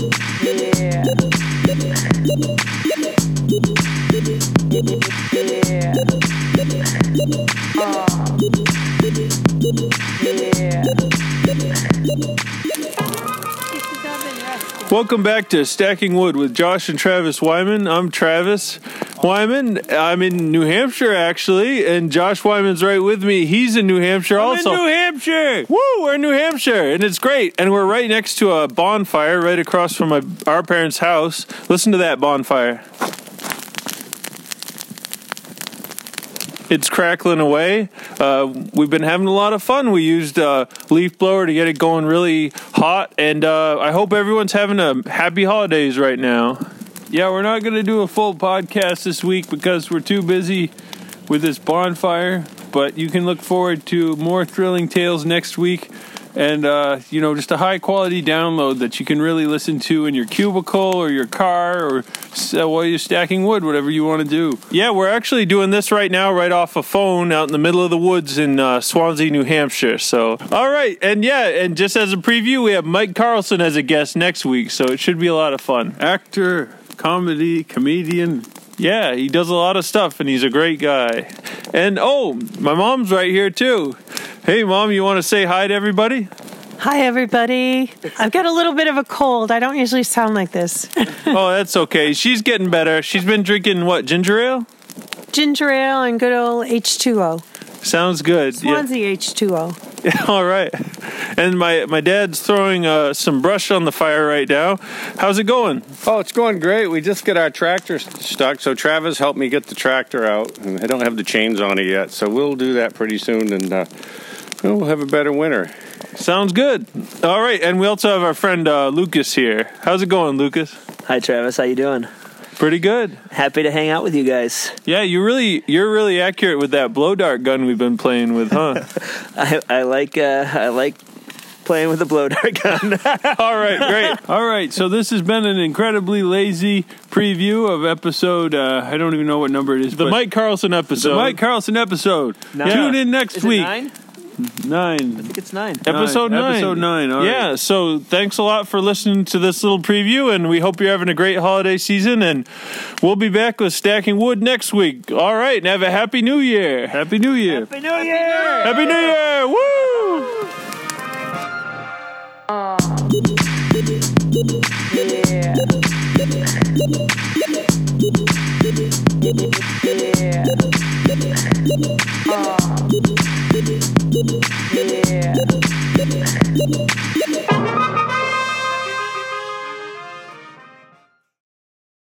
Yeah. Yeah. Uh. Yeah. Welcome back to Stacking Wood with Josh and Travis Wyman. I'm Travis Wyman. I'm in New Hampshire actually, and Josh Wyman's right with me. He's in New Hampshire also. In New Hampshire. Woo! We're in New Hampshire, and it's great. And we're right next to a bonfire, right across from my, our parents' house. Listen to that bonfire. It's crackling away. Uh, we've been having a lot of fun. We used a leaf blower to get it going really hot, and uh, I hope everyone's having a happy holidays right now. Yeah, we're not going to do a full podcast this week because we're too busy with this bonfire, but you can look forward to more thrilling tales next week and uh, you know just a high quality download that you can really listen to in your cubicle or your car or uh, while you're stacking wood whatever you want to do yeah we're actually doing this right now right off a phone out in the middle of the woods in uh, swanzey new hampshire so all right and yeah and just as a preview we have mike carlson as a guest next week so it should be a lot of fun actor comedy comedian yeah, he does a lot of stuff and he's a great guy. And oh, my mom's right here too. Hey, mom, you want to say hi to everybody? Hi, everybody. I've got a little bit of a cold. I don't usually sound like this. oh, that's okay. She's getting better. She's been drinking what, ginger ale? Ginger ale and good old H2O. Sounds good. Swanzey yeah. H2O. Yeah, all right. And my my dad's throwing uh, some brush on the fire right now. How's it going? Oh, it's going great. We just got our tractor stuck, so Travis helped me get the tractor out. And I don't have the chains on it yet, so we'll do that pretty soon, and uh, we'll have a better winter. Sounds good. All right, and we also have our friend uh, Lucas here. How's it going, Lucas? Hi, Travis. How you doing? Pretty good. Happy to hang out with you guys. Yeah, you really you're really accurate with that blow dart gun we've been playing with, huh? I, I like uh, I like playing with a blow dart gun. All right, great. All right, so this has been an incredibly lazy preview of episode. Uh, I don't even know what number it is. The Mike Carlson episode. The Mike Carlson episode. Nine. Tune in next is week. Nine? Nine. I think it's nine. Episode nine. Episode nine. All yeah. right. So thanks a lot for listening to this little preview, and we hope you're having a great holiday season. And we'll be back with stacking wood next week. All right, and have a happy New Year. Happy New Year. Happy New Year. Happy New Year. Woo! Yeah. Yeah. Música